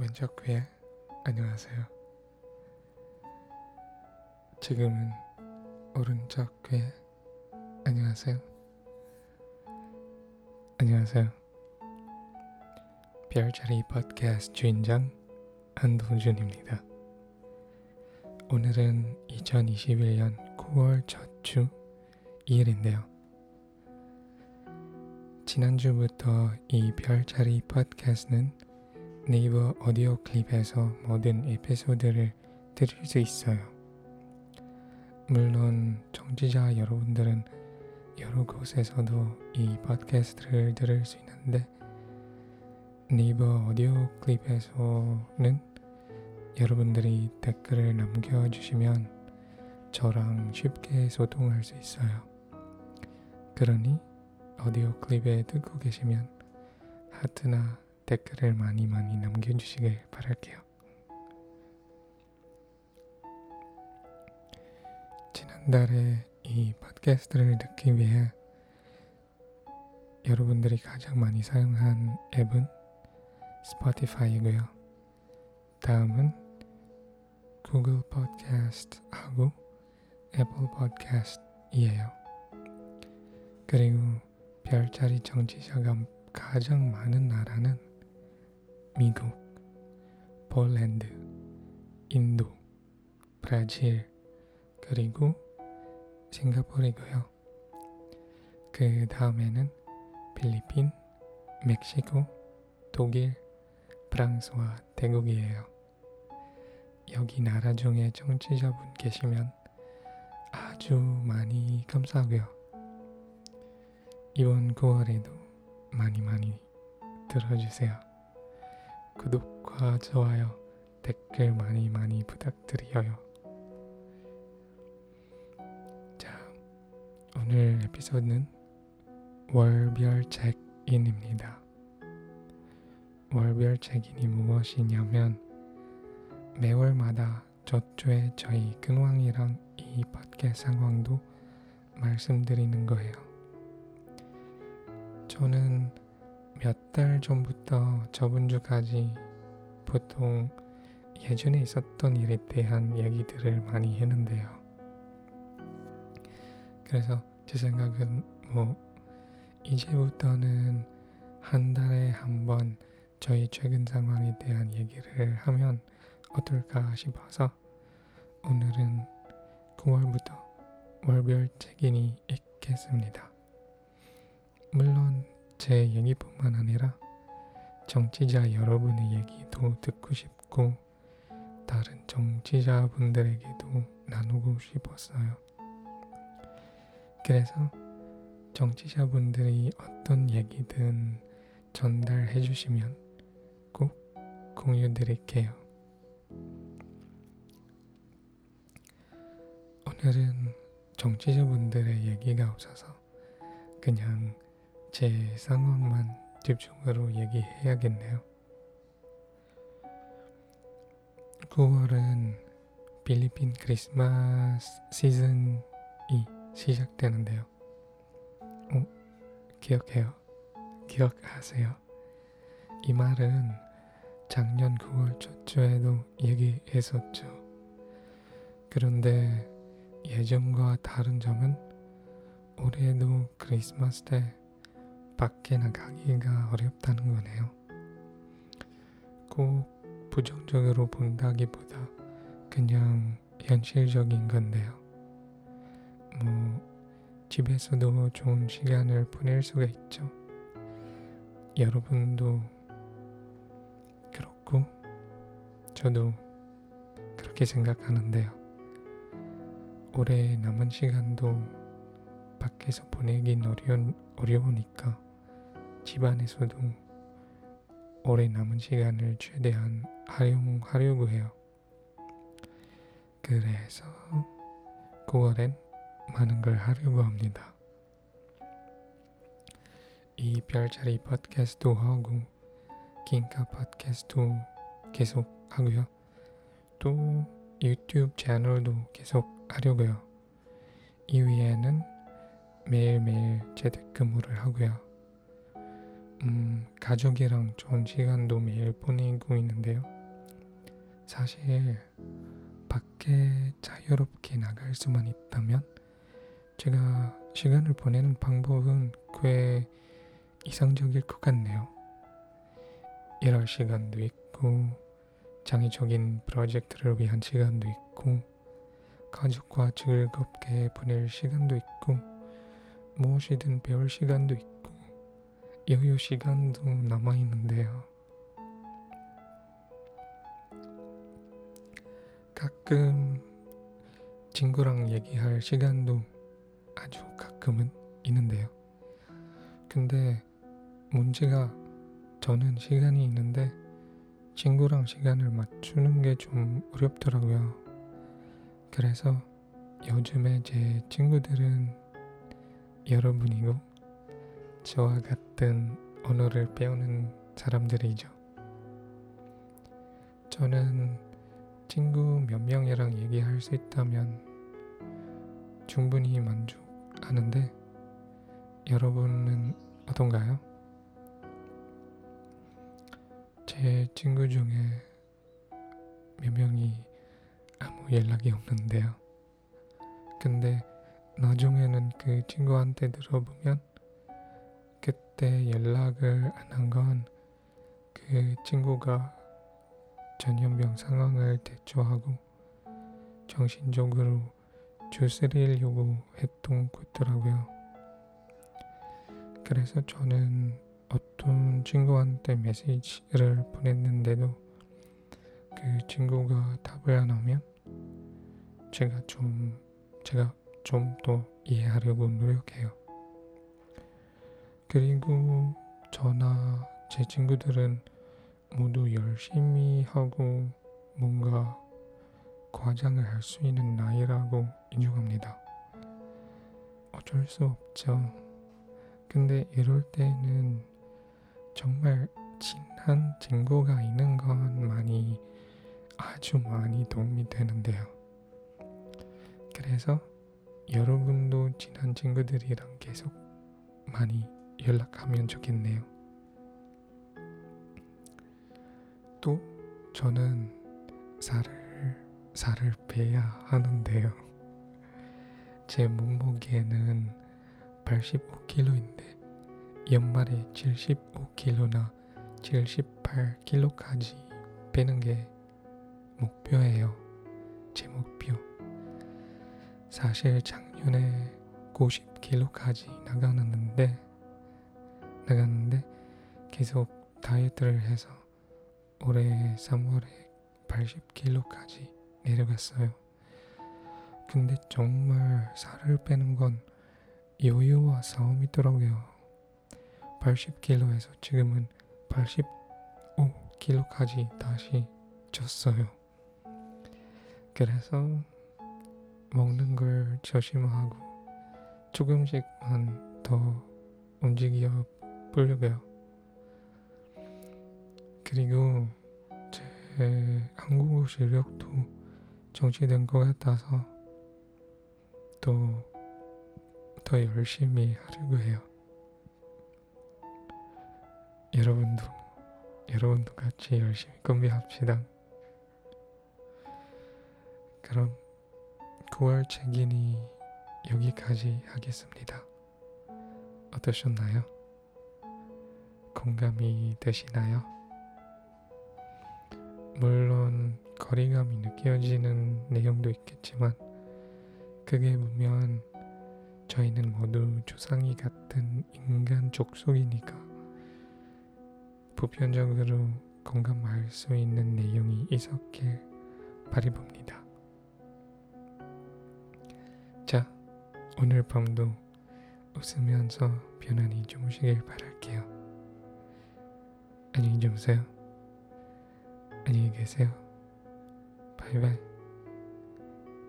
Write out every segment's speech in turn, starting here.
왼쪽 귀에 안녕하세요. 지금은 오른쪽 귀에 안녕하세요. 안녕하세요. 별자리 팟캐스트 주인장 한동준입니다. 오늘은 2021년 9월 첫 주 2일인데요. 지난주부터 이 별자리 팟캐스트는 네이버 오디오 클립에서 모든 에피소드를 들을 수 있어요. 물론 정치자 여러분들은 여러 곳에서도 이 팟캐스트를 들을 수 있는데 네이버 오디오 클립에서는 여러분들이 댓글을 남겨주시면 저랑 쉽게 소통할 수 있어요. 그러니 오디오 클립에 듣고 계시면 하트나 댓글을 많이 많이 남겨주시길 바랄게요. 지난달에 이 팟캐스트를 듣기 위해 여러분들이 가장 많이 사용한 앱은 스포티파이고요. 다음은 구글 팟캐스트하고 애플 팟캐스트이에요. 그리고 별자리 정치자가 가장 많은 나라는 미국, 폴란드, 인도, 브라질, 그리고 싱가포르이고요. 그 다음에는 필리핀, 멕시코, 독일, 프랑스와 태국이에요. 여기 나라 중에 정치자분 계시면 아주 많이 감사하고요. 이번 9월에도 많이 많이 들어주세요. 구독과 좋아요, 댓글 많이 많이 부탁드려요. 자, 오늘 에피소드는 월별 책인입니다. 월별 책인이 무엇이냐면 매월마다 저초에 저희 근황이랑 이 팟캐스트 상황도 말씀드리는 거예요. 저는 몇 달 전부터 저번 주까지 보통 예전에 있었던 일에 대한 얘기들을 많이 했는데요. 그래서 제 생각은 뭐 이제부터는 한 달에 한 번 저희 최근 상황에 대한 얘기를 하면 어떨까 싶어서 오늘은 9월부터 월별 책인이 있겠습니다. 물론 제 얘기뿐만 아니라 정치자 여러분의 얘기도 듣고 싶고 다른 정치자분들에게도 나누고 싶었어요. 그래서 정치자분들이 어떤 얘기든 전달해 주시면 꼭 공유 드릴게요. 오늘은 정치자분들의 얘기가 없어서 그냥 제 상황만 집중으로 얘기해야겠네요. 9월은 필리핀 크리스마스 시즌이 시작되는데요. 어, 기억해요? 기억하세요? 이 말은 작년 9월 초주에도 얘기했었죠. 그런데 예전과 다른 점은 올해도 크리스마스 때 밖에 나가기가 어렵다는 거네요. 꼭 부정적으로 본다기보다 그냥 현실적인 건데요. 뭐 집에서도 좋은 시간을 보낼 수가 있죠. 여러분도 그렇고 저도 그렇게 생각하는데요. 올해 남은 시간도 밖에서 보내긴 어려, 어려우니까 집안에서도 올해 남은 시간을 최대한 활용하려고 해요. 그래서 9월엔 많은 걸 하려고 합니다. 이 별자리 팟캐스트도 하고 긴카 팟캐스트도 계속 하고요. 또 유튜브 채널도 계속 하려고요. 이 위에는 매일매일 재택근무를 하고요. 음, 가족이랑 좋은 시간도 매일 보내고 있는데요. 사실 밖에 자유롭게 나갈 수만 있다면 제가 시간을 보내는 방법은 꽤 이상적일 것 같네요. 일할 시간도 있고 장애적인 프로젝트를 위한 시간도 있고 가족과 즐겁게 보낼 시간도 있고 무엇이든 배울 시간도 있고 여유 시간도 남아 있는데요. 가끔 친구랑 얘기할 시간도 아주 가끔은 있는데요. 근데 문제가 저는 시간이 있는데 친구랑 시간을 맞추는 게 좀 어렵더라고요. 그래서 요즘에 제 친구들은 여러분이고 저와 같은 언어를 배우는 사람들이죠. 저는 친구 몇 명이랑 얘기할 수 있다면 충분히 만족하는데 여러분은 어떤가요? 제 친구 중에 몇 명이 아무 연락이 없는데요. 근데 나중에는 그 친구한테 들어보면 그때 연락을 안 한 건 그 친구가 전염병 상황을 대처하고 정신적으로 주스리려고 했던 거더라고요. 그래서 저는 어떤 친구한테 메시지를 보냈는데도 그 친구가 답을 안 하면 제가 좀 제가 좀 더 이해하려고 노력해요. 그리고 저나 제 친구들은 모두 열심히 하고 뭔가 과장을 할 수 있는 나이라고 인정합니다. 어쩔 수 없죠. 근데 이럴 때는 정말 친한 친구가 있는 건 많이 아주 많이 도움이 되는데요. 그래서 여러분도 친한 친구들이랑 계속 많이 연락하면 좋겠네요. 또 저는 살을 살을 빼야 하는데요. 제 몸무게는 85kg인데 연말에 75kg나 78kg까지 빼는 게 목표예요. 제 목표. 사실 작년에 90kg까지 나가는데 나갔는데 계속 다이어트를 해서 올해 3월에 80kg까지 내려갔어요. 근데 정말 살을 빼는 건 여유와 싸움이더라고요. 80kg에서 지금은 85kg까지 다시 쪘어요. 그래서 먹는 걸 조심하고 조금씩만 더 움직여 보려고요. 그리고 제 한국어 실력도 정치된 것 같아서 또 더 열심히 하려고 해요. 여러분도 여러분도 같이 열심히 준비합시다. 그럼 9월 책인이 여기까지 하겠습니다. 어떠셨나요? 공감이 되시나요? 물론 거리감이 느껴지는 내용도 있겠지만 그게 보면 저희는 모두 조상이 같은 인간 족속이니까 보편적으로 공감할 수 있는 내용이 있었길 바라봅니다. 자, 오늘 밤도 웃으면서 편안히 주무시길 바랄게요. 안녕히 주무세요. 안녕히 계세요. 바이바이.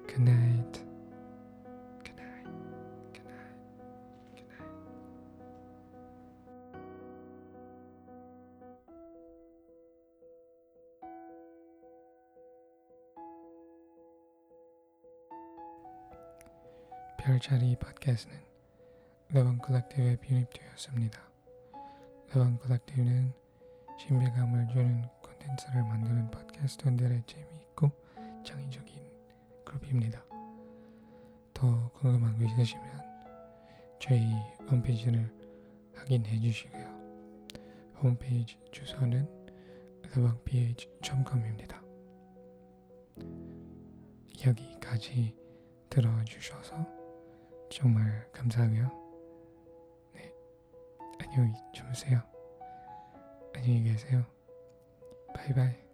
Good night. 별자리 팟캐스트는 레반 컬렉티브에 편입되었습니다. 애완거닥들은 신비감을 주는 콘텐츠를 만드는 팟캐스트들의 재미있고 창의적인 그룹입니다. 더 궁금한 거 있으시면 저희 홈페이지를 확인해 주시고요. 홈페이지 주소는 thebanph.com입니다. 여기까지 들어주셔서 정말 감사하고요. 네, 안녕히 주무세요. 안녕히 계세요. 바이바이.